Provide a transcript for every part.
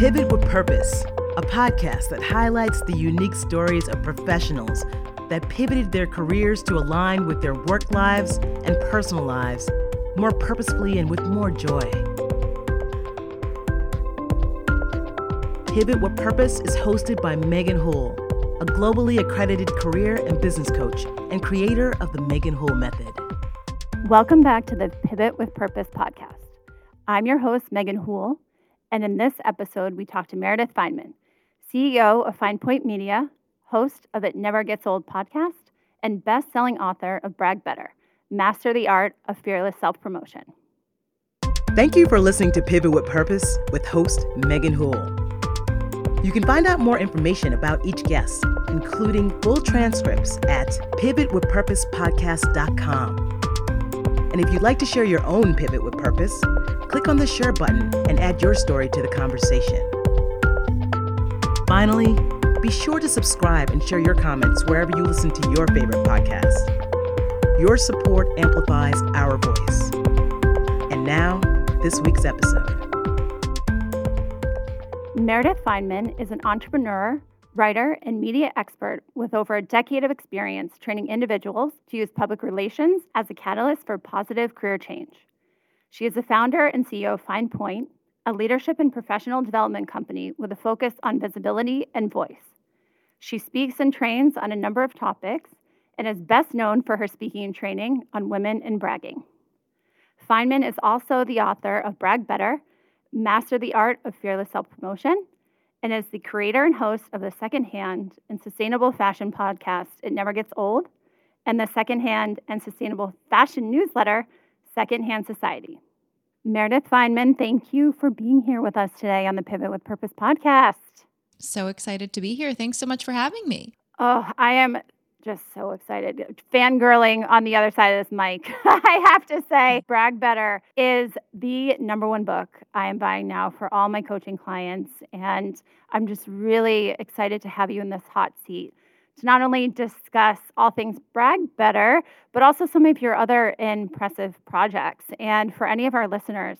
Pivot with Purpose, a podcast that highlights the unique stories of professionals that pivoted their careers to align with their work lives and personal lives more purposefully and with more joy. Pivot with Purpose is hosted by Megan Houle, a globally accredited career and business coach and creator of the Megan Houle Method. Welcome back to the Pivot with Purpose podcast. I'm your host, Megan Houle, and in this episode, we talk to Meredith Fineman, CEO of Finepoint Media, host of It Never Gets Old podcast, and best selling author of Brag Better Master the Art of Fearless Self Promotion. Thank you for listening to Pivot with Purpose with host Megan Houle. You can find out more information about each guest, including full transcripts at pivotwithpurposepodcast.com. And if you'd like to share your own Pivot with Purpose, click on the share button and add your story to the conversation. Finally, be sure to subscribe and share your comments wherever you listen to your favorite podcast. Your support amplifies our voice. And now, this week's episode. Meredith Fineman is an entrepreneur, writer, and media expert with over a decade of experience training individuals to use public relations as a catalyst for positive career change. She is the founder and CEO of Fine Point, a leadership and professional development company with a focus on visibility and voice. She speaks and trains on a number of topics and is best known for her speaking and training on women and bragging. Fineman is also the author of Brag Better, Master the Art of Fearless Self Promotion, and is the creator and host of the secondhand and sustainable fashion podcast, It Never Gets Old, and the secondhand and sustainable fashion newsletter, Secondhand Society. Meredith Fineman, thank you for being here with us today on the Pivot with Purpose podcast. So excited to be here. Thanks so much for having me. Oh, I am just so excited. Fangirling on the other side of this mic. I have to say, mm. Brag Better is the number one book I am buying now for all my coaching clients. And I'm just really excited to have you in this hot seat to not only discuss all things Brag Better, but also some of your other impressive projects. And for any of our listeners,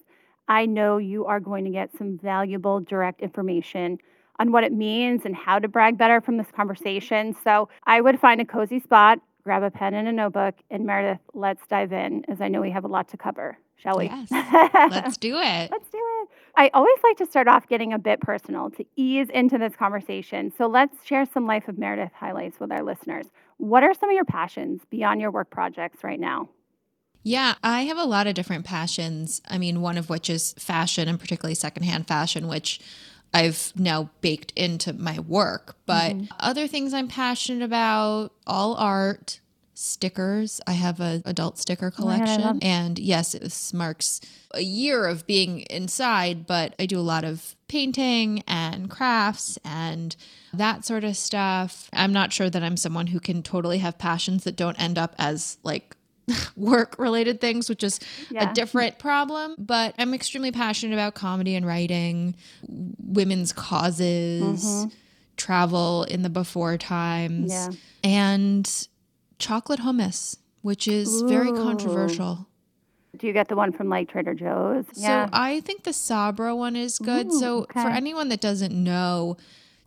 I know you are going to get some valuable direct information on what it means and how to brag better from this conversation. So I would find a cozy spot, grab a pen and a notebook, and Meredith, let's dive in, as I know we have a lot to cover, shall we? Yes. let's do it. Let's do it. I always like to start off getting a bit personal to ease into this conversation. So let's share some Life of Meredith highlights with our listeners. What are some of your passions beyond your work projects right now? Yeah, I have a lot of different passions. I mean, one of which is fashion and particularly secondhand fashion, which I've now baked into my work. But mm-hmm. other things I'm passionate about, all art, stickers. I have an adult sticker collection. Oh and yes, this marks a year of being inside, but I do a lot of painting and crafts and that sort of stuff. I'm not sure that I'm someone who can totally have passions that don't end up as like work related things, which is yeah. a different problem. But I'm extremely passionate about comedy and writing, women's causes, mm-hmm. travel in the before times, yeah. and chocolate hummus, which is Ooh. very controversial. Do you get the one from like Trader Joe's? So yeah. I think the Sabra one is good. Ooh, so okay. for anyone that doesn't know,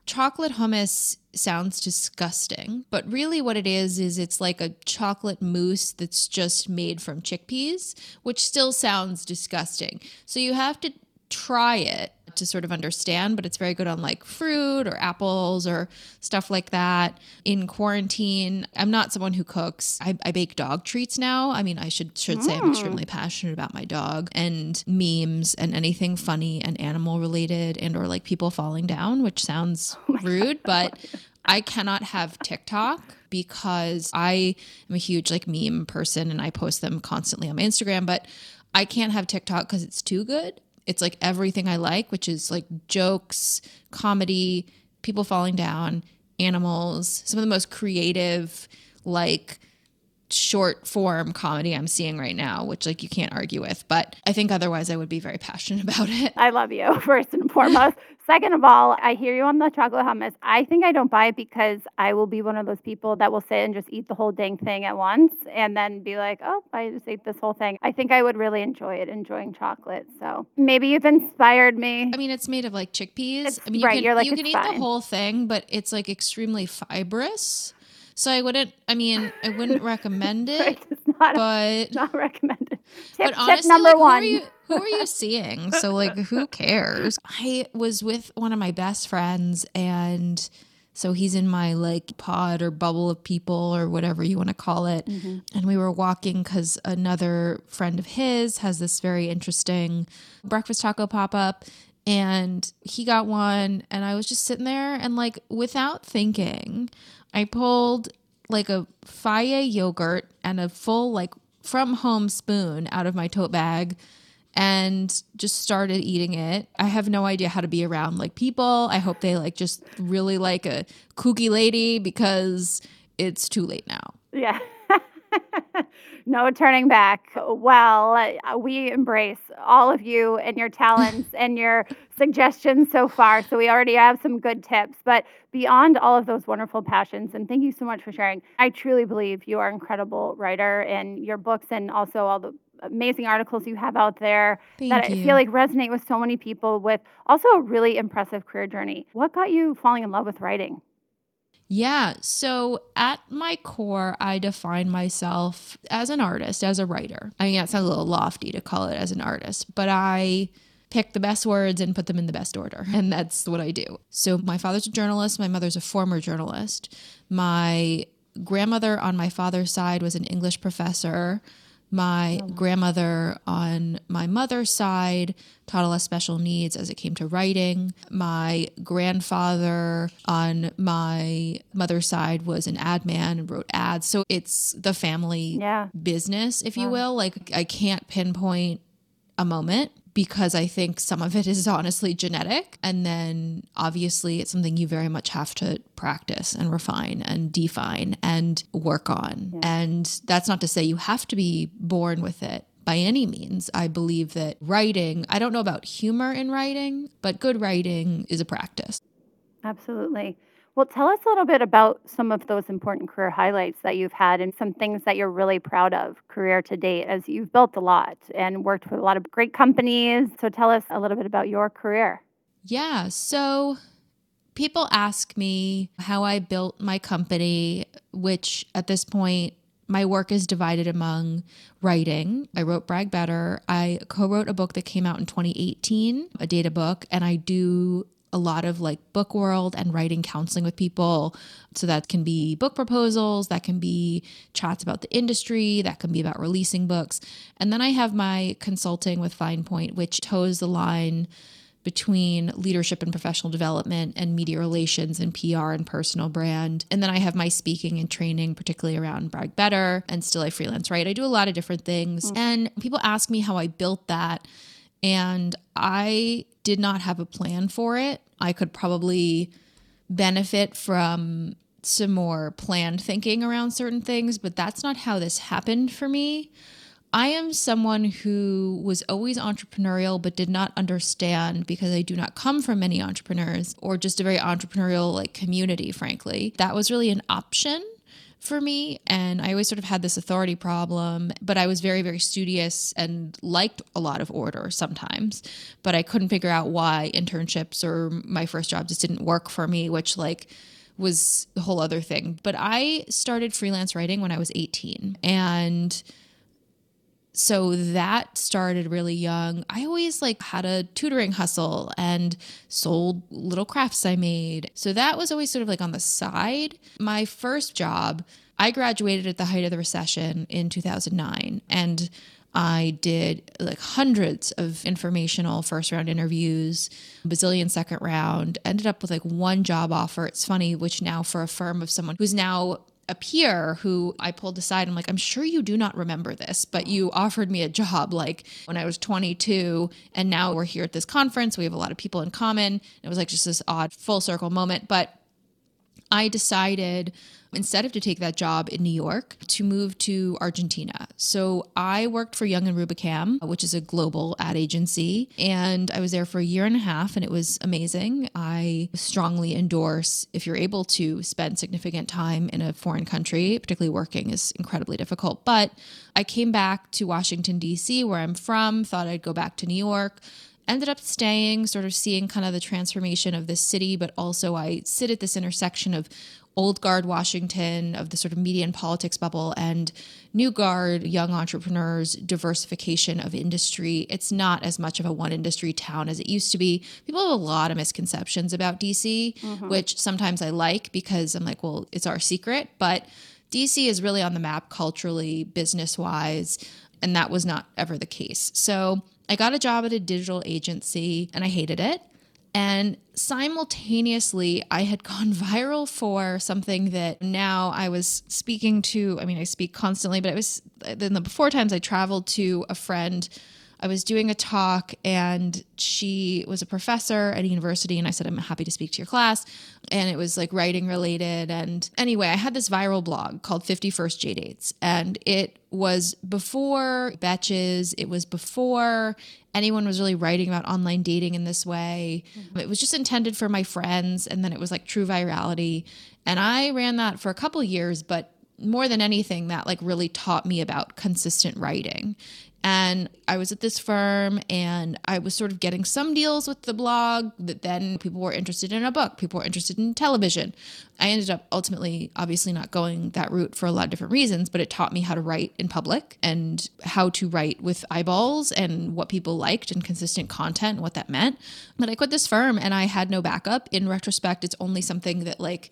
chocolate hummus sounds disgusting, but really what it is is it's like a chocolate mousse that's just made from chickpeas, which still sounds disgusting. So you have to try it to sort of understand, but it's very good on like fruit or apples or stuff like that. In quarantine, I'm not someone who cooks. I, I bake dog treats now. I mean, I should should mm. say I'm extremely passionate about my dog and memes and anything funny and animal related and or like people falling down, which sounds oh rude, God. but I cannot have TikTok because I am a huge like meme person and I post them constantly on my Instagram, but I can't have TikTok because it's too good it's like everything I like, which is like jokes, comedy, people falling down, animals, some of the most creative, like short form comedy I'm seeing right now, which like you can't argue with. But I think otherwise I would be very passionate about it. I love you, first and foremost. Second of all, I hear you on the chocolate hummus. I think I don't buy it because I will be one of those people that will sit and just eat the whole dang thing at once and then be like, oh, I just ate this whole thing. I think I would really enjoy it, enjoying chocolate. So maybe you've inspired me. I mean, it's made of like chickpeas. It's, I mean, you right, can, you're like, you can eat fine. the whole thing, but it's like extremely fibrous. So I wouldn't, I mean, I wouldn't recommend it, not, but. not recommended. Tip, But tip honestly, number like, one. Who are, you, who are you seeing? So, like, who cares? I was with one of my best friends, and so he's in my like pod or bubble of people or whatever you want to call it. Mm-hmm. And we were walking because another friend of his has this very interesting breakfast taco pop up. And he got one, and I was just sitting there, and like, without thinking, I pulled like a Fage yogurt and a full like from home spoon out of my tote bag and just started eating it. I have no idea how to be around like people. I hope they like just really like a kooky lady because it's too late now. Yeah. No turning back. Well, uh, we embrace all of you and your talents and your suggestions so far. So we already have some good tips. But beyond all of those wonderful passions, and thank you so much for sharing, I truly believe you are an incredible writer and your books and also all the amazing articles you have out there Thank that I you. feel like resonate with so many people with also a really impressive career journey. What got you falling in love with writing? Yeah. So at my core, I define myself as an artist, as a writer. I mean, that sounds a little lofty to call it as an artist, but I pick the best words and put them in the best order. And that's what I do. So my father's a journalist, my mother's a former journalist. My grandmother on my father's side was an English professor. Oh, my grandmother on my mother's side taught a lot of special needs as it came to writing. My grandfather on my mother's side was an ad man and wrote ads. So it's the family Yeah. business, if you will. Like I can't pinpoint a moment because I think some of it is honestly genetic. And then obviously it's something you very much have to practice and refine and define and work on. And that's not to say you have to be born with it. By any means, I believe that writing, I don't know about humor in writing, but good writing is a practice. Absolutely. Well, tell us a little bit about some of those important career highlights that you've had and some things that you're really proud of career to date as you've built a lot and worked with a lot of great companies. So tell us a little bit about your career. Yeah. So people ask me how I built my company, which at this point, my work is divided among writing. I wrote Brag Better. I co wrote a book that came out in 2018, a data book, and I do a lot of like book world and writing counseling with people. So that can be book proposals, that can be chats about the industry, that can be about releasing books. And then I have my consulting with Fine Point, which toes the line between leadership and professional development and media relations and PR and personal brand. And then I have my speaking and training, particularly around Brag Better and Still I Freelance Right. I do a lot of different things. Mm. And people ask me how I built that. And I did not have a plan for it. I could probably benefit from some more planned thinking around certain things, but that's not how this happened for me. I am someone who was always entrepreneurial but did not understand because I do not come from many entrepreneurs or just a very entrepreneurial like community frankly. That was really an option for me and I always sort of had this authority problem, but I was very very studious and liked a lot of order sometimes, but I couldn't figure out why internships or my first job just didn't work for me, which like was a whole other thing. But I started freelance writing when I was 18 and so that started really young. I always like had a tutoring hustle and sold little crafts I made. So that was always sort of like on the side. My first job, I graduated at the height of the recession in 2009 and I did like hundreds of informational first round interviews, bazillion second round, ended up with like one job offer. It's funny, which now for a firm of someone who's now a peer who I pulled aside. I'm like, I'm sure you do not remember this, but you offered me a job like when I was 22, and now we're here at this conference. We have a lot of people in common. It was like just this odd full circle moment. But I decided instead of to take that job in New York to move to Argentina. So I worked for Young and Rubicam, which is a global ad agency, and I was there for a year and a half and it was amazing. I strongly endorse if you're able to spend significant time in a foreign country, particularly working is incredibly difficult. But I came back to Washington D.C. where I'm from, thought I'd go back to New York ended up staying, sort of seeing kind of the transformation of this city, but also I sit at this intersection of old guard Washington, of the sort of media and politics bubble, and new guard, young entrepreneurs, diversification of industry. It's not as much of a one industry town as it used to be. People have a lot of misconceptions about DC, mm-hmm. which sometimes I like because I'm like, well, it's our secret. But DC is really on the map culturally, business wise. And that was not ever the case. So I got a job at a digital agency and I hated it. And simultaneously, I had gone viral for something that now I was speaking to. I mean, I speak constantly, but it was in the before times I traveled to a friend. I was doing a talk and she was a professor at a university. And I said, I'm happy to speak to your class. And it was like writing related. And anyway, I had this viral blog called 51st J Dates. And it was before Betches, it was before anyone was really writing about online dating in this way. Mm-hmm. It was just intended for my friends, and then it was like true virality. And I ran that for a couple years, but more than anything, that like really taught me about consistent writing. And I was at this firm and I was sort of getting some deals with the blog that then people were interested in a book, people were interested in television. I ended up ultimately, obviously, not going that route for a lot of different reasons, but it taught me how to write in public and how to write with eyeballs and what people liked and consistent content and what that meant. But I quit this firm and I had no backup. In retrospect, it's only something that like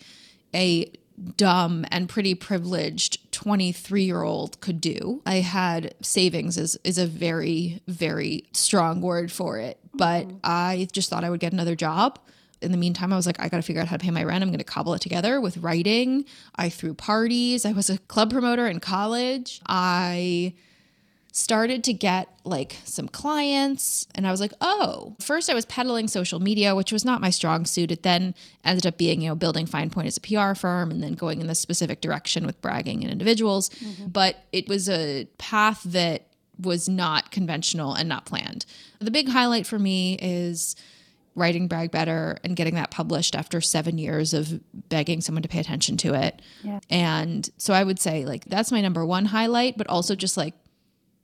a dumb and pretty privileged 23 year old could do. I had savings is is a very very strong word for it, but mm-hmm. I just thought I would get another job. In the meantime, I was like, I got to figure out how to pay my rent. I'm going to cobble it together with writing. I threw parties. I was a club promoter in college. I started to get like some clients and I was like, "Oh, first I was peddling social media, which was not my strong suit. It then ended up being, you know, building Fine Point as a PR firm and then going in this specific direction with bragging and individuals. Mm-hmm. But it was a path that was not conventional and not planned. The big highlight for me is writing brag better and getting that published after seven years of begging someone to pay attention to it yeah. and so i would say like that's my number one highlight but also just like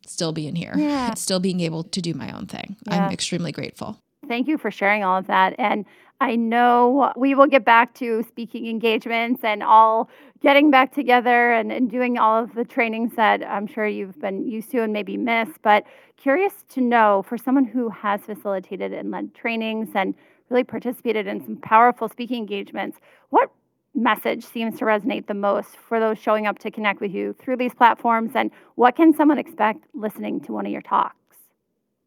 still being here, yeah. still being able to do my own thing. Yeah. I'm extremely grateful. Thank you for sharing all of that. And I know we will get back to speaking engagements and all getting back together and, and doing all of the trainings that I'm sure you've been used to and maybe missed. But curious to know for someone who has facilitated and led trainings and really participated in some powerful speaking engagements, what message seems to resonate the most for those showing up to connect with you through these platforms? And what can someone expect listening to one of your talks?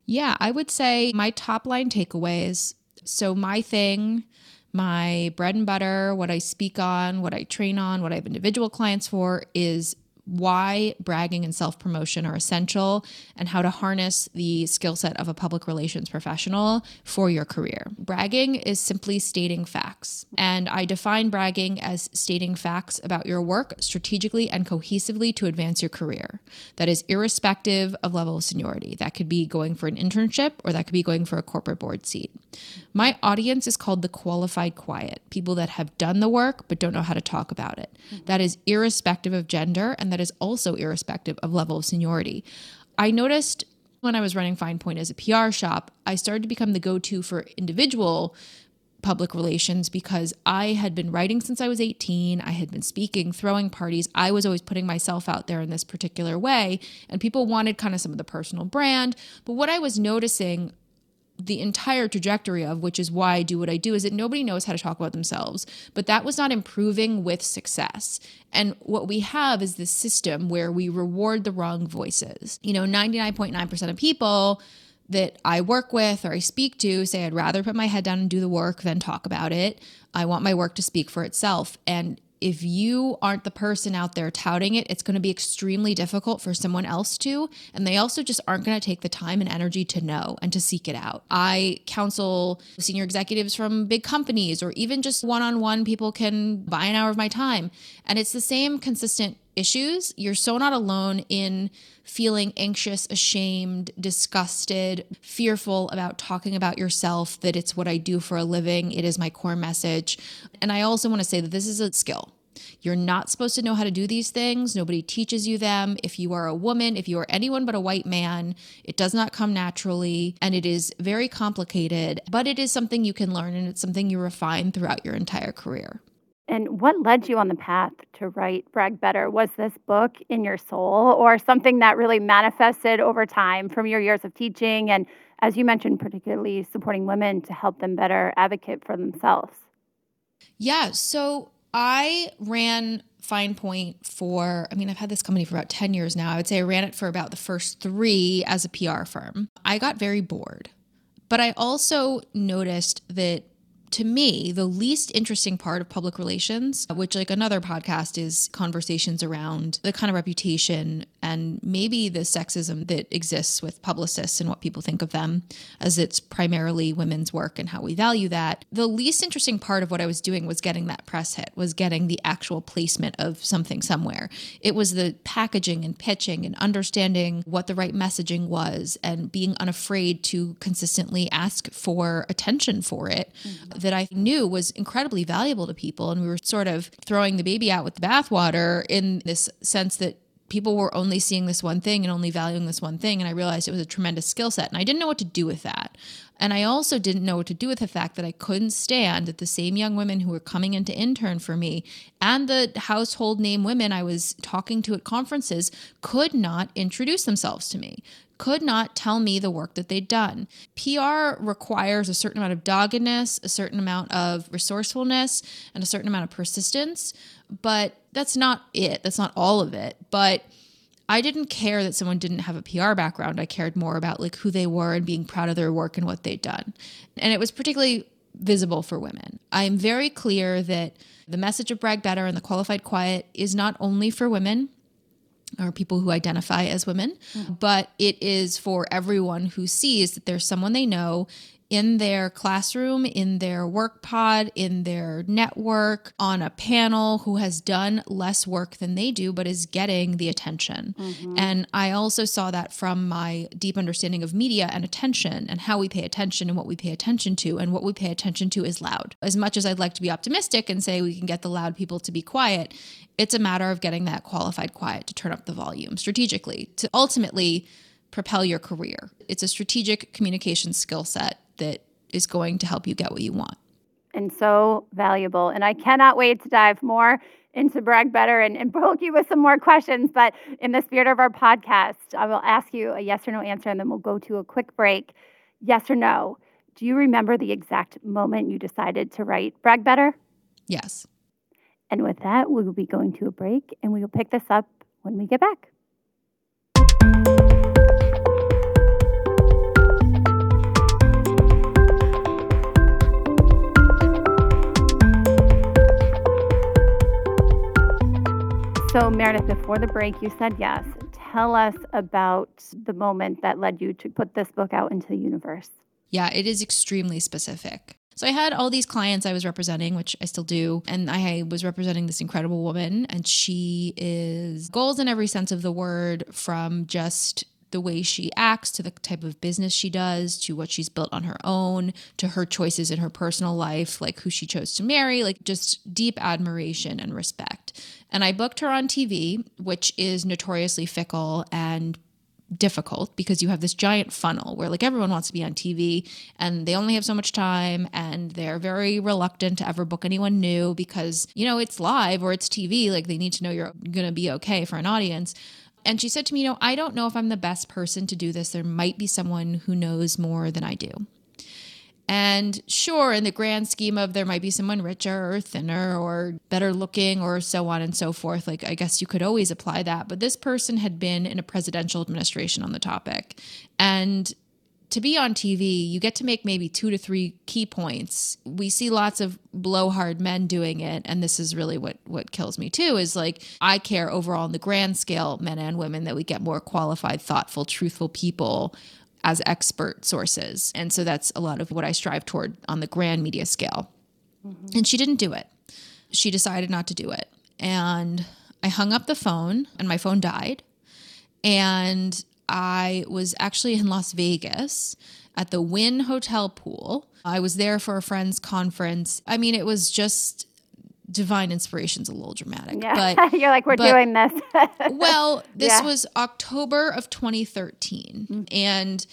Yeah, I would say my top line takeaways. So, my thing, my bread and butter, what I speak on, what I train on, what I have individual clients for is why bragging and self promotion are essential and how to harness the skill set of a public relations professional for your career. Bragging is simply stating facts. And I define bragging as stating facts about your work strategically and cohesively to advance your career. That is irrespective of level of seniority. That could be going for an internship or that could be going for a corporate board seat. My audience is called the qualified quiet people that have done the work but don't know how to talk about it. That is irrespective of gender and that that is also irrespective of level of seniority. I noticed when I was running Fine Point as a PR shop, I started to become the go to for individual public relations because I had been writing since I was 18. I had been speaking, throwing parties. I was always putting myself out there in this particular way, and people wanted kind of some of the personal brand. But what I was noticing the entire trajectory of, which is why I do what I do, is that nobody knows how to talk about themselves. But that was not improving with success. And what we have is this system where we reward the wrong voices. You know, 99.9% of people that I work with or I speak to say, I'd rather put my head down and do the work than talk about it. I want my work to speak for itself. And if you aren't the person out there touting it, it's going to be extremely difficult for someone else to. And they also just aren't going to take the time and energy to know and to seek it out. I counsel senior executives from big companies or even just one on one people can buy an hour of my time. And it's the same consistent issues. You're so not alone in feeling anxious, ashamed, disgusted, fearful about talking about yourself, that it's what I do for a living, it is my core message. And I also want to say that this is a skill. You're not supposed to know how to do these things. Nobody teaches you them. If you are a woman, if you are anyone but a white man, it does not come naturally and it is very complicated, but it is something you can learn and it's something you refine throughout your entire career. And what led you on the path to write Brag Better? Was this book in your soul or something that really manifested over time from your years of teaching and, as you mentioned, particularly supporting women to help them better advocate for themselves? Yeah. So I ran Fine Point for, I mean, I've had this company for about 10 years now. I would say I ran it for about the first three as a PR firm. I got very bored. But I also noticed that to me, the least interesting part of public relations, which, like another podcast, is conversations around the kind of reputation and maybe the sexism that exists with publicists and what people think of them, as it's primarily women's work and how we value that. The least interesting part of what I was doing was getting that press hit, was getting the actual placement of something somewhere. It was the packaging and pitching and understanding what the right messaging was and being unafraid to consistently ask for attention for it. Mm-hmm that I knew was incredibly valuable to people. And we were sort of throwing the baby out with the bathwater in this sense that people were only seeing this one thing and only valuing this one thing. And I realized it was a tremendous skill set. And I didn't know what to do with that. And I also didn't know what to do with the fact that I couldn't stand that the same young women who were coming in to intern for me and the household name women I was talking to at conferences could not introduce themselves to me, could not tell me the work that they'd done. PR requires a certain amount of doggedness, a certain amount of resourcefulness, and a certain amount of persistence, but that's not it. That's not all of it. But I didn't care that someone didn't have a PR background. I cared more about like who they were and being proud of their work and what they'd done. And it was particularly visible for women. I'm very clear that the message of Brag Better and the qualified quiet is not only for women or people who identify as women, mm. but it is for everyone who sees that there's someone they know in their classroom, in their work pod, in their network, on a panel who has done less work than they do, but is getting the attention. Mm-hmm. And I also saw that from my deep understanding of media and attention and how we pay attention and what we pay attention to. And what we pay attention to is loud. As much as I'd like to be optimistic and say we can get the loud people to be quiet, it's a matter of getting that qualified quiet to turn up the volume strategically to ultimately propel your career. It's a strategic communication skill set that is going to help you get what you want. And so valuable. And I cannot wait to dive more into Brag Better and, and poke you with some more questions. But in the spirit of our podcast, I will ask you a yes or no answer and then we'll go to a quick break. Yes or no? Do you remember the exact moment you decided to write Brag Better? Yes. And with that, we will be going to a break and we will pick this up when we get back. So, Meredith, before the break, you said yes. Tell us about the moment that led you to put this book out into the universe. Yeah, it is extremely specific. So I had all these clients I was representing, which I still do, and I was representing this incredible woman, and she is goals in every sense of the word from just the way she acts to the type of business she does to what she's built on her own to her choices in her personal life like who she chose to marry like just deep admiration and respect and I booked her on TV, which is notoriously fickle and difficult because you have this giant funnel where like everyone wants to be on TV and they only have so much time and they're very reluctant to ever book anyone new because you know it's live or it's TV like they need to know you're going to be okay for an audience. And she said to me, "You know, I don't know if I'm the best person to do this. There might be someone who knows more than I do." And sure, in the grand scheme of there might be someone richer or thinner or better looking or so on and so forth, like I guess you could always apply that. But this person had been in a presidential administration on the topic. And to be on TV, you get to make maybe two to three key points. We see lots of blowhard men doing it, and this is really what what kills me too. Is like I care overall on the grand scale, men and women, that we get more qualified, thoughtful, truthful people as expert sources, and so that's a lot of what I strive toward on the grand media scale. Mm-hmm. And she didn't do it. She decided not to do it, and I hung up the phone, and my phone died, and I was actually in Las Vegas at the Wynn Hotel pool. I was there for a friend's conference. I mean, it was just divine inspiration's a little dramatic. Yeah. But you're like, we're but, doing this. well, this yeah. was October of 2013. Mm-hmm. And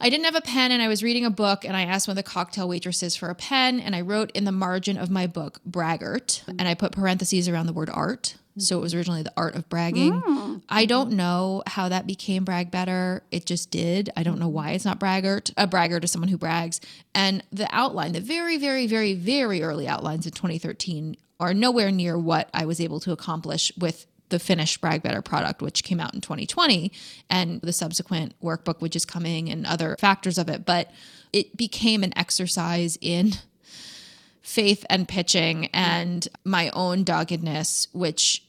I didn't have a pen and I was reading a book and I asked one of the cocktail waitresses for a pen and I wrote in the margin of my book braggart and I put parentheses around the word art so it was originally the art of bragging. Mm. I don't know how that became brag better. It just did. I don't know why it's not braggart. A braggart is someone who brags. And the outline, the very, very, very, very early outlines in 2013 are nowhere near what I was able to accomplish with the finished brag better product which came out in 2020 and the subsequent workbook which is coming and other factors of it but it became an exercise in faith and pitching and my own doggedness which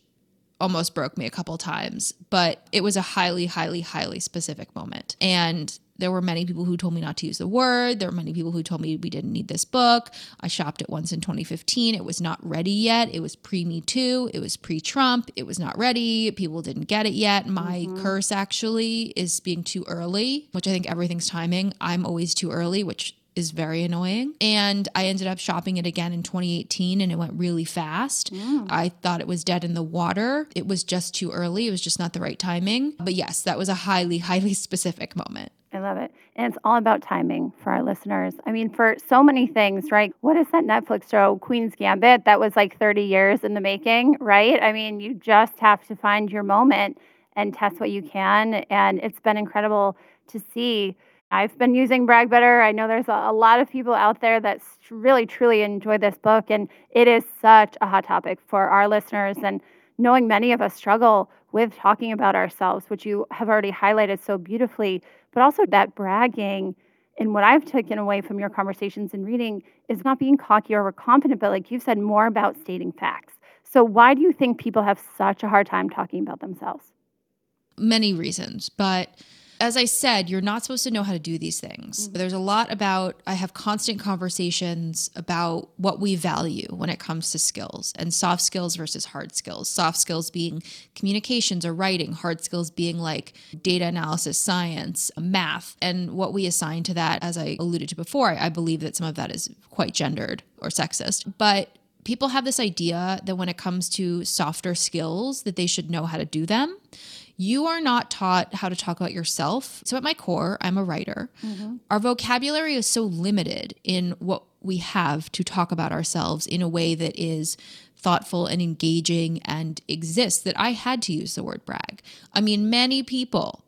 almost broke me a couple times, but it was a highly, highly, highly specific moment. And there were many people who told me not to use the word. There were many people who told me we didn't need this book. I shopped it once in 2015. It was not ready yet. It was pre Me Too. It was pre Trump. It was not ready. People didn't get it yet. My mm-hmm. curse actually is being too early, which I think everything's timing. I'm always too early, which is very annoying. And I ended up shopping it again in 2018 and it went really fast. Mm. I thought it was dead in the water. It was just too early. It was just not the right timing. But yes, that was a highly, highly specific moment. I love it. And it's all about timing for our listeners. I mean, for so many things, right? What is that Netflix show, Queen's Gambit? That was like 30 years in the making, right? I mean, you just have to find your moment and test what you can. And it's been incredible to see I've been using Brag Better. I know there's a, lot of people out there that really, truly enjoy this book, and it is such a hot topic for our listeners. And knowing many of us struggle with talking about ourselves, which you have already highlighted so beautifully, but also that bragging. And what I've taken away from your conversations and reading is not being cocky or overconfident, but like you've said, more about stating facts. So, why do you think people have such a hard time talking about themselves? Many reasons, but as I said, you're not supposed to know how to do these things. Mm-hmm. There's a lot about, I have constant conversations about what we value when it comes to skills and soft skills versus hard skills. Soft skills being communications or writing, hard skills being like data analysis, science, math. And what we assign to that, as I alluded to before, I believe that some of that is quite gendered or sexist. But people have this idea that when it comes to softer skills that they should know how to do them you are not taught how to talk about yourself. So, at my core, I'm a writer. Mm-hmm. Our vocabulary is so limited in what we have to talk about ourselves in a way that is thoughtful and engaging and exists that I had to use the word brag. I mean, many people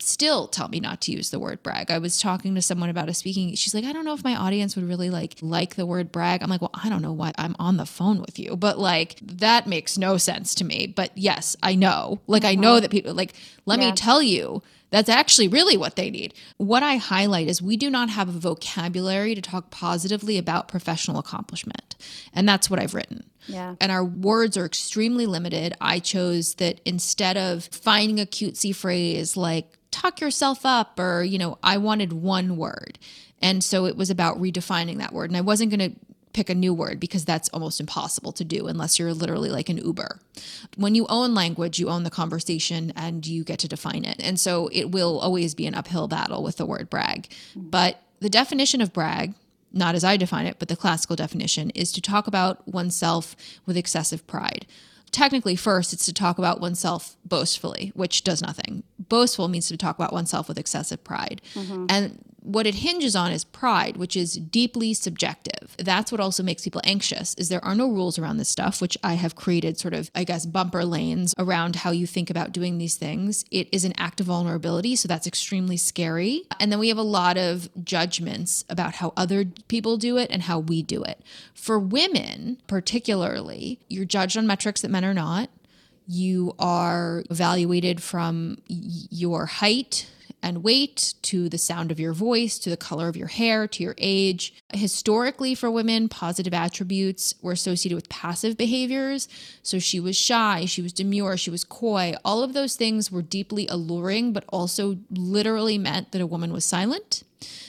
still tell me not to use the word brag. I was talking to someone about a speaking. She's like, I don't know if my audience would really like like the word brag. I'm like, well, I don't know what I'm on the phone with you, but like that makes no sense to me. But yes, I know. Like I know uh-huh. that people like let yeah. me tell you that's actually really what they need. What I highlight is we do not have a vocabulary to talk positively about professional accomplishment. And that's what I've written. Yeah. And our words are extremely limited. I chose that instead of finding a cutesy phrase like tuck yourself up or, you know, I wanted one word. And so it was about redefining that word. And I wasn't going to pick a new word because that's almost impossible to do unless you're literally like an Uber. When you own language, you own the conversation and you get to define it. And so it will always be an uphill battle with the word brag. But the definition of brag, not as I define it, but the classical definition, is to talk about oneself with excessive pride technically first it's to talk about oneself boastfully which does nothing boastful means to talk about oneself with excessive pride mm-hmm. and what it hinges on is pride which is deeply subjective. That's what also makes people anxious is there are no rules around this stuff which i have created sort of i guess bumper lanes around how you think about doing these things. It is an act of vulnerability so that's extremely scary. And then we have a lot of judgments about how other people do it and how we do it. For women particularly you're judged on metrics that men are not. You are evaluated from your height and weight to the sound of your voice to the color of your hair to your age. Historically, for women, positive attributes were associated with passive behaviors. So she was shy, she was demure, she was coy. All of those things were deeply alluring, but also literally meant that a woman was silent.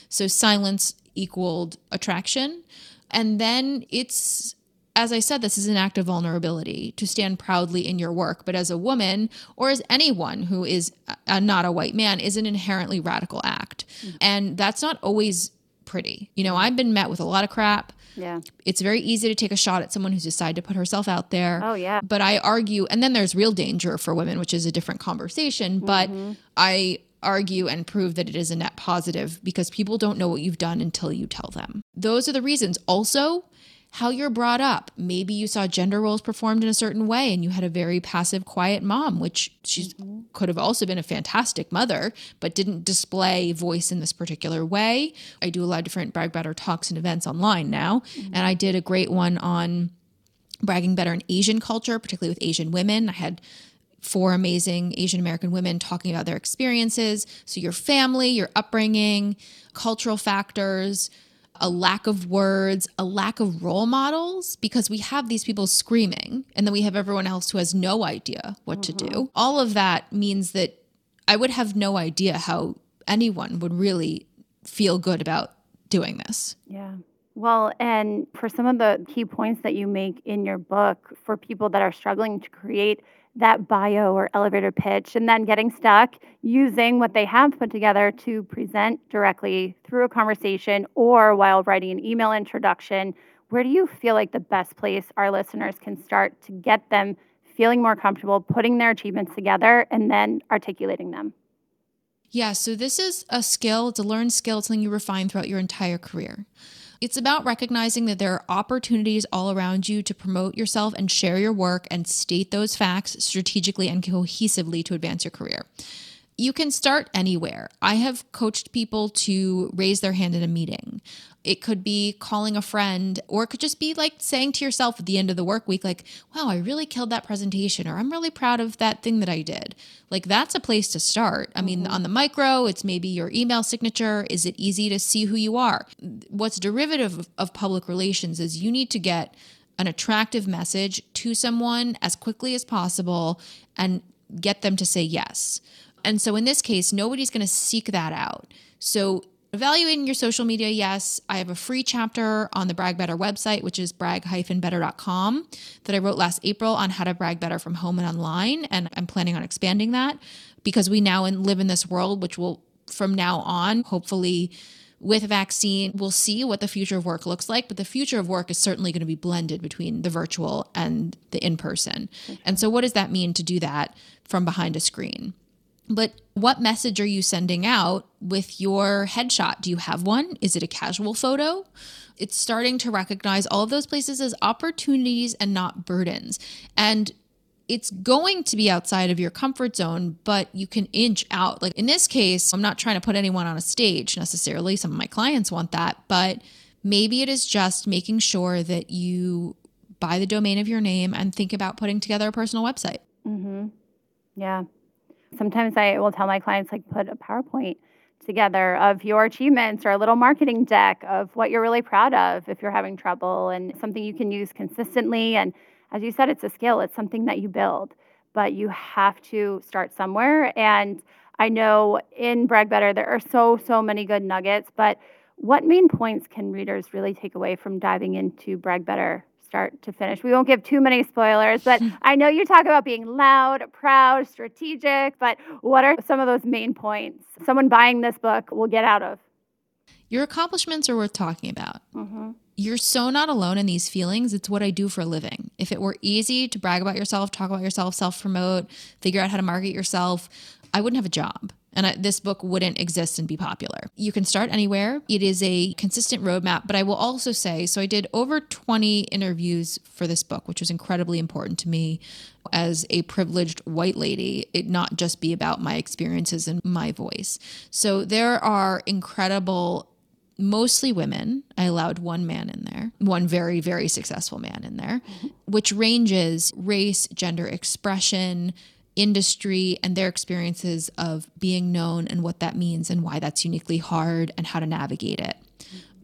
So silence equaled attraction. And then it's as I said, this is an act of vulnerability to stand proudly in your work. But as a woman, or as anyone who is a, not a white man, is an inherently radical act. Mm-hmm. And that's not always pretty. You know, I've been met with a lot of crap. Yeah. It's very easy to take a shot at someone who's decided to put herself out there. Oh, yeah. But I argue, and then there's real danger for women, which is a different conversation. But mm-hmm. I argue and prove that it is a net positive because people don't know what you've done until you tell them. Those are the reasons. Also, how you're brought up. Maybe you saw gender roles performed in a certain way and you had a very passive, quiet mom, which she mm-hmm. could have also been a fantastic mother, but didn't display voice in this particular way. I do a lot of different brag better talks and events online now. Mm-hmm. And I did a great one on bragging better in Asian culture, particularly with Asian women. I had four amazing Asian American women talking about their experiences. So, your family, your upbringing, cultural factors, a lack of words, a lack of role models, because we have these people screaming and then we have everyone else who has no idea what mm-hmm. to do. Mm-hmm. All of that means that I would have no idea how anyone would really feel good about doing this. Yeah. Well, and for some of the key points that you make in your book for people that are struggling to create that bio or elevator pitch and then getting stuck using what they have put together to present directly through a conversation or while writing an email introduction. Where do you feel like the best place our listeners can start to get them feeling more comfortable putting their achievements together and then articulating them? Yeah, so this is a skill, it's a learned skill, it's something you refine throughout your entire career. It's about recognizing that there are opportunities all around you to promote yourself and share your work and state those facts strategically and cohesively to advance your career. You can start anywhere. I have coached people to raise their hand in a meeting. It could be calling a friend, or it could just be like saying to yourself at the end of the work week, like, wow, I really killed that presentation, or I'm really proud of that thing that I did. Like, that's a place to start. I mean, mm-hmm. on the micro, it's maybe your email signature. Is it easy to see who you are? What's derivative of, of public relations is you need to get an attractive message to someone as quickly as possible and get them to say yes. And so in this case, nobody's going to seek that out. So Evaluating your social media, yes. I have a free chapter on the Brag Better website, which is brag-better.com, that I wrote last April on how to brag better from home and online. And I'm planning on expanding that because we now live in this world, which will, from now on, hopefully, with vaccine, we'll see what the future of work looks like. But the future of work is certainly going to be blended between the virtual and the in person. And so, what does that mean to do that from behind a screen? But what message are you sending out with your headshot? Do you have one? Is it a casual photo? It's starting to recognize all of those places as opportunities and not burdens. And it's going to be outside of your comfort zone, but you can inch out. Like in this case, I'm not trying to put anyone on a stage necessarily. Some of my clients want that, but maybe it is just making sure that you buy the domain of your name and think about putting together a personal website. Mm-hmm. Yeah. Sometimes I will tell my clients, like, put a PowerPoint together of your achievements or a little marketing deck of what you're really proud of if you're having trouble and something you can use consistently. And as you said, it's a skill, it's something that you build, but you have to start somewhere. And I know in Brag Better, there are so, so many good nuggets, but what main points can readers really take away from diving into Brag Better start to finish. We won't give too many spoilers, but I know you talk about being loud, proud, strategic, but what are some of those main points someone buying this book will get out of? Your accomplishments are worth talking about. Mm-hmm. You're so not alone in these feelings. It's what I do for a living. If it were easy to brag about yourself, talk about yourself, self promote, figure out how to market yourself, I wouldn't have a job and I, this book wouldn't exist and be popular. You can start anywhere. It is a consistent roadmap, but I will also say so I did over 20 interviews for this book, which was incredibly important to me as a privileged white lady, it not just be about my experiences and my voice. So there are incredible mostly women. I allowed one man in there, one very, very successful man in there, which ranges race, gender expression, industry and their experiences of being known and what that means and why that's uniquely hard and how to navigate it.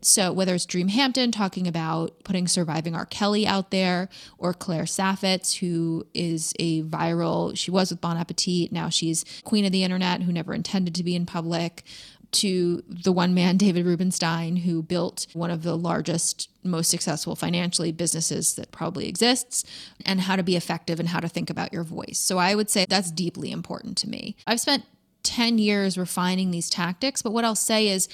So, whether it's Dream Hampton talking about putting Surviving R. Kelly out there, or Claire Saffitz, who is a viral, she was with Bon Appetit, now she's queen of the internet who never intended to be in public, to the one man, David Rubenstein, who built one of the largest, most successful financially businesses that probably exists, and how to be effective and how to think about your voice. So, I would say that's deeply important to me. I've spent 10 years refining these tactics, but what I'll say is,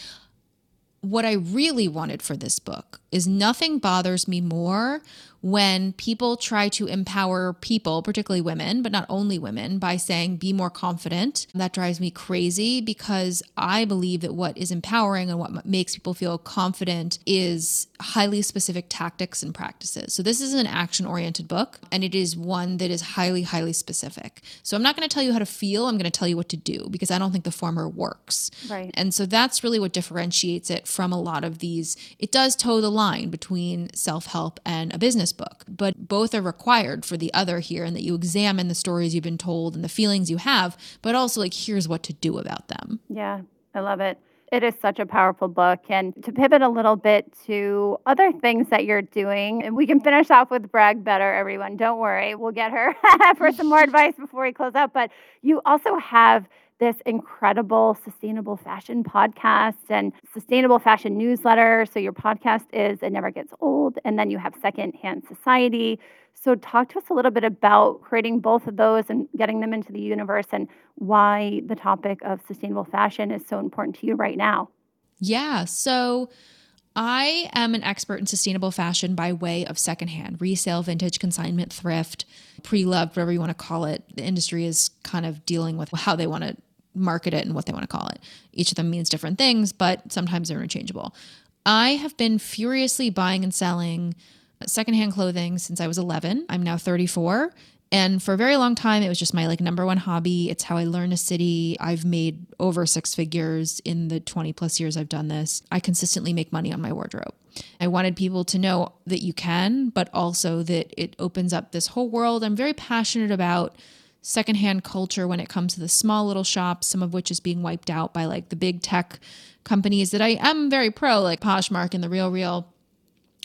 what I really wanted for this book is nothing bothers me more when people try to empower people, particularly women, but not only women, by saying, be more confident. That drives me crazy because I believe that what is empowering and what makes people feel confident is highly specific tactics and practices. So, this is an action oriented book, and it is one that is highly, highly specific. So, I'm not going to tell you how to feel, I'm going to tell you what to do because I don't think the former works. Right. And so, that's really what differentiates it from a lot of these. It does toe the line between self help and a business book, but both are required for the other here, and that you examine the stories you've been told and the feelings you have, but also like here's what to do about them. Yeah, I love it. It is such a powerful book. And to pivot a little bit to other things that you're doing, and we can finish off with Brag Better, everyone. Don't worry, we'll get her for some more advice before we close out. But you also have this incredible sustainable fashion podcast and sustainable fashion newsletter. So your podcast is It Never Gets Old, and then you have Secondhand Society. So talk to us a little bit about creating both of those and getting them into the universe and why the topic of sustainable fashion is so important to you right now. Yeah. So I am an expert in sustainable fashion by way of secondhand, resale, vintage, consignment, thrift, pre loved, whatever you want to call it. The industry is kind of dealing with how they want to market it and what they want to call it. Each of them means different things, but sometimes they're interchangeable. I have been furiously buying and selling uh, secondhand clothing since I was 11. I'm now 34. And for a very long time, it was just my like number one hobby. It's how I learn a city. I've made over six figures in the 20 plus years I've done this. I consistently make money on my wardrobe. I wanted people to know that you can, but also that it opens up this whole world. I'm very passionate about secondhand culture when it comes to the small little shops, some of which is being wiped out by like the big tech companies that I am very pro, like Poshmark and the Real Real.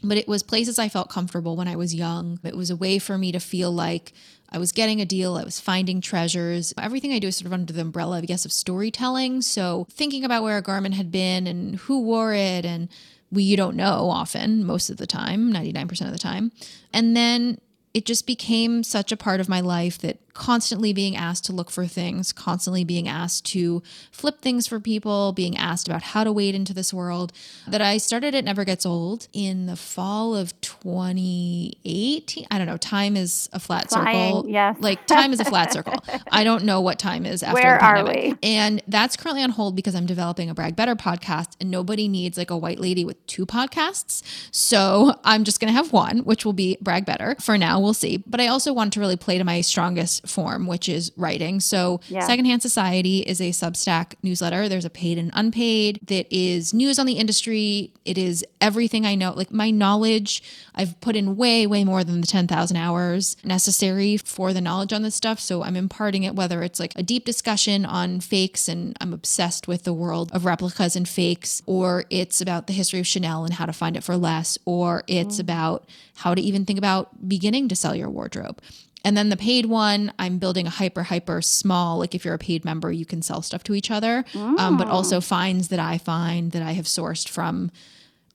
But it was places I felt comfortable when I was young. It was a way for me to feel like I was getting a deal, I was finding treasures. Everything I do is sort of under the umbrella, I guess, of storytelling. So thinking about where a garment had been and who wore it and we you don't know often most of the time 99% of the time and then it just became such a part of my life that constantly being asked to look for things, constantly being asked to flip things for people, being asked about how to wade into this world, that I started It Never Gets Old in the fall of 2018. I don't know. Time is a flat Flying, circle. yes. Like time is a flat circle. I don't know what time is after Where the are we? And that's currently on hold because I'm developing a Brag Better podcast and nobody needs like a white lady with two podcasts. So I'm just going to have one, which will be Brag Better. For now, we'll see. But I also want to really play to my strongest form, which is writing. So Yeah. Secondhand Society is a Substack newsletter. There's a paid and unpaid that is news on the industry. It is everything I know. Like my knowledge, I've put in way, way more than the 10,000 hours necessary for the knowledge on this stuff. So I'm imparting it, whether it's like a deep discussion on fakes, and I'm obsessed with the world of replicas and fakes, or it's about the history of Chanel and how to find it for less, or it's mm. about how to even think about beginning to sell your wardrobe. And then the paid one, I'm building a hyper, hyper small. Like if you're a paid member, you can sell stuff to each other, um, but also finds that I find that I have sourced from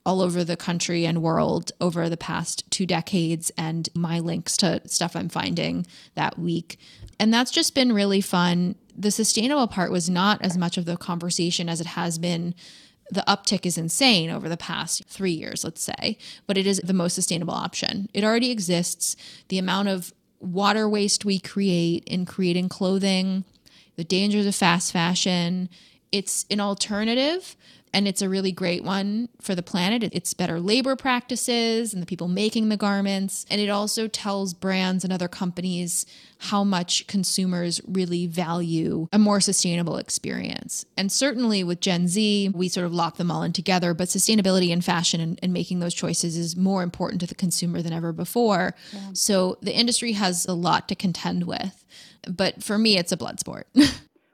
all over the country and world over the past two decades and my links to stuff I'm finding that week. And that's just been really fun. The sustainable part was not as much of the conversation as it has been. The uptick is insane over the past three years, let's say, but it is the most sustainable option. It already exists. The amount of water waste we create in creating clothing, the dangers of fast fashion, it's an alternative and it's a really great one for the planet. It's better labor practices and the people making the garments. And it also tells brands and other companies how much consumers really value a more sustainable experience. And certainly with Gen Z, we sort of lock them all in together, but sustainability in fashion and, and making those choices is more important to the consumer than ever before. So the industry has a lot to contend with. But for me, it's a blood sport.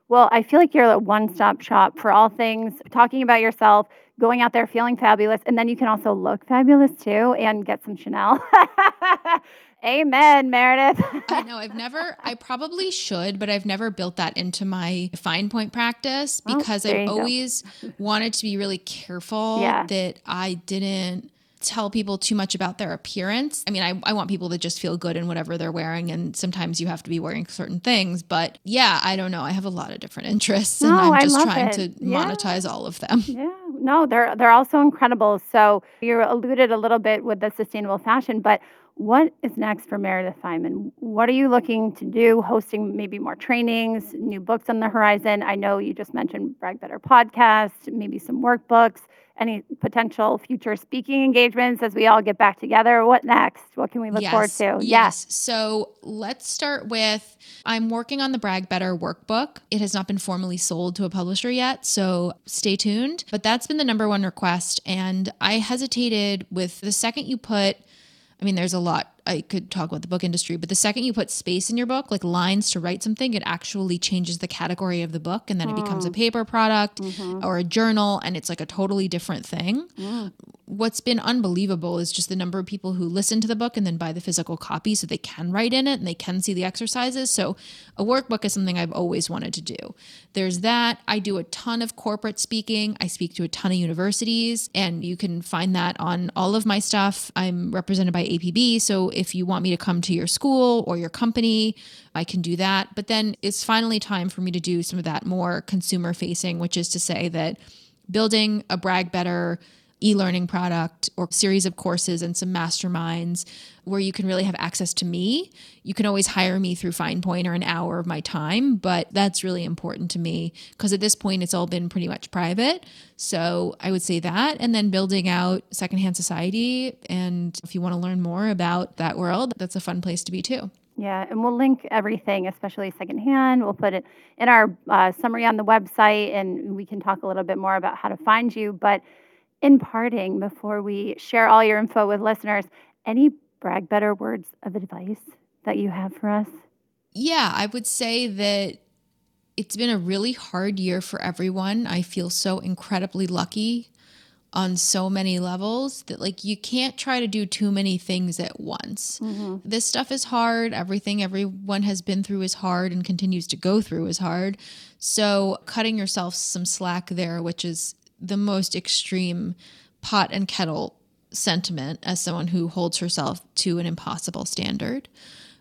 well, I feel like you're a one stop shop for all things talking about yourself, going out there feeling fabulous, and then you can also look fabulous too and get some Chanel. Amen, Meredith. I know. I've never, I probably should, but I've never built that into my FinePoint practice oh, because oh, I've always go. wanted to be really careful yeah. that I didn't tell people too much about their appearance. I mean, I, I want people to just feel good in whatever they're wearing, and sometimes you have to be wearing certain things. But yeah, I don't know. I have a lot of different interests, and I'm just trying it. to yeah. monetize all of them. Yeah, no, they're they're also incredible. So you alluded a little bit with the sustainable fashion, but what is next for Meredith Fineman? What are you looking to do? Hosting maybe more trainings, new books on the horizon? I know you just mentioned Brag Better podcast, maybe some workbooks, any potential future speaking engagements as we all get back together. What next? What can we look yes, forward to? Yes. yes. So let's start with I'm working on the Brag Better workbook. It has not been formally sold to a publisher yet, so stay tuned. But that's been the number one request. And I hesitated with the second you put I mean, there's a lot I could talk about the book industry, but the second you put space in your book, like lines to write something, it actually changes the category of the book and then it becomes a mm. paper product mm-hmm. or a journal and it's like a totally different thing. Mm. What's been unbelievable is just the number of people who listen to the book and then buy the physical copy so they can write in it and they can see the exercises. So a workbook is something I've always wanted to do. There's that. I do a ton of corporate speaking. I speak to a ton of universities and you can find that on all of my stuff. I'm represented by APB. So if you want me to come to your school or your company, I can do that. But then it's finally time for me to do some of that more consumer facing, which is to say that building a brag better e-learning product or series of courses and some masterminds where you can really have access to me. You can always hire me through FinePoint or an hour of my time, but that's really important to me because at this point it's all been pretty much private. So I would say that and then building out Secondhand Society and if you want to learn more about that world, that's a fun place to be too. Yeah, and we'll link everything, especially secondhand. We'll put it in our uh, summary on the website, and we can talk a little bit more about how to find you. But in parting, before we share all your info with listeners, any brag better words of advice that you have for us? Yeah, I would say that it's been a really hard year for everyone. I feel so incredibly lucky on so many levels that like you can't try to do too many things at once. Mm-hmm. This stuff is hard. Everything everyone has been through is hard and continues to go through is hard. So cutting yourself some slack there, which is the most extreme pot and kettle sentiment as someone who holds herself to an impossible standard.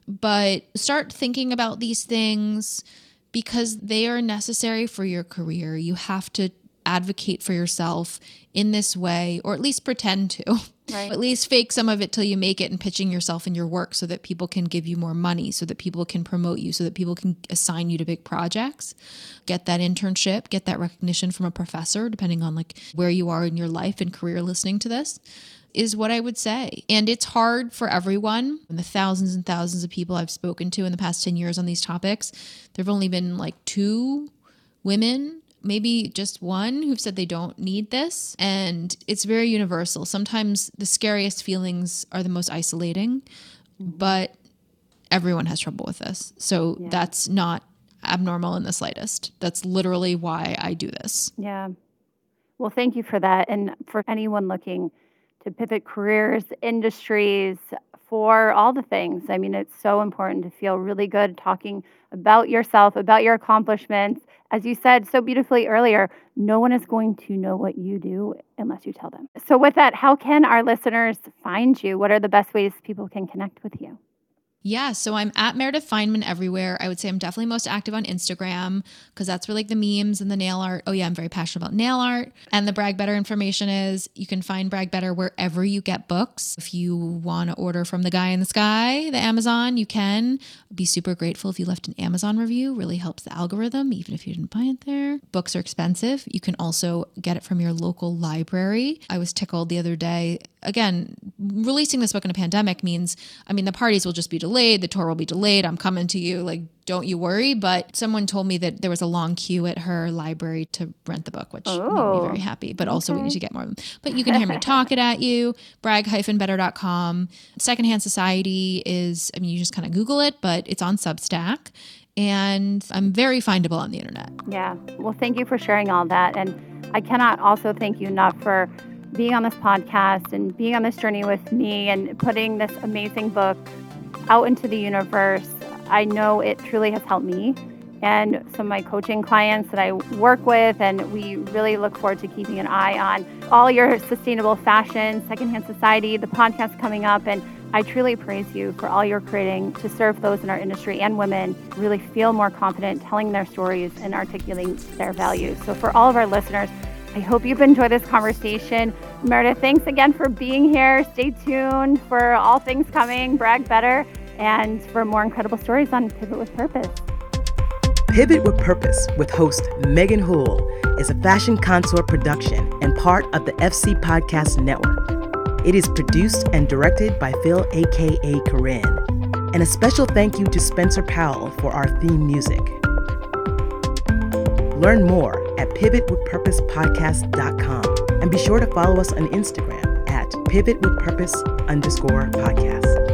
But start thinking about these things because they are necessary for your career. You have to advocate for yourself in this way, or at least pretend to. Right. At least fake some of it till you make it and pitching yourself and your work so that people can give you more money, so that people can promote you, so that people can assign you to big projects. Get that internship, get that recognition from a professor, depending on like where you are in your life and career listening to this is what I would say. And it's hard for everyone. And the thousands and thousands of people I've spoken to in the past 10 years on these topics, there have only been like two women maybe just one who've said they don't need this. And it's very universal. Sometimes the scariest feelings are the most isolating, but everyone has trouble with this. So yeah. that's not abnormal in the slightest. That's literally why I do this. Yeah. Well, thank you for that. And for anyone looking to pivot careers, industries, for all the things. I mean, it's so important to feel really good talking about yourself, about your accomplishments, as you said so beautifully earlier, no one is going to know what you do unless you tell them. So, with that, how can our listeners find you? What are the best ways people can connect with you? Yeah, so I'm at Meredith Fineman everywhere. I would say I'm definitely most active on Instagram because that's where like the memes and the nail art. Oh yeah, I'm very passionate about nail art. And the Brag Better information is you can find Brag Better wherever you get books. If you want to order from the guy in the sky, the Amazon, you can. Be super grateful if you left an Amazon review. Really helps the algorithm, even if you didn't buy it there. Books are expensive. You can also get it from your local library. I was tickled the other day. Again, releasing this book in a pandemic means, I mean, the parties will just be delayed delayed, the tour will be delayed. I'm coming to you. Like, don't you worry. But someone told me that there was a long queue at her library to rent the book, which oh, made me oh, very happy. But also, okay. we need to get more of them. But you can hear me talk it at you. Brag-better.com. Secondhand Society is, I mean, you just kind of Google it, but it's on Substack. and I'm very findable on the internet. Yeah. Well, thank you for sharing all that. And I cannot also thank you enough for being on this podcast and being on this journey with me and putting this amazing book out into the universe. I know it truly has helped me and some of my coaching clients that I work with. And we really look forward to keeping an eye on all your sustainable fashion, secondhand society, the podcast coming up. And I truly praise you for all you're creating to serve those in our industry and women really feel more confident telling their stories and articulating their values. So, for all of our listeners, I hope you've enjoyed this conversation. Meredith, thanks again for being here. Stay tuned for all things coming, brag better, and for more incredible stories on Pivot with Purpose. Pivot with Purpose with host Megan Houle is a fashion consort production and part of the FC Podcast Network. It is produced and directed by Phil, aka Corinne. And a special thank you to Spencer Powell for our theme music. Learn more at pivotwithpurposepodcast.com and be sure to follow us on Instagram at pivotwithpurpose underscore podcast.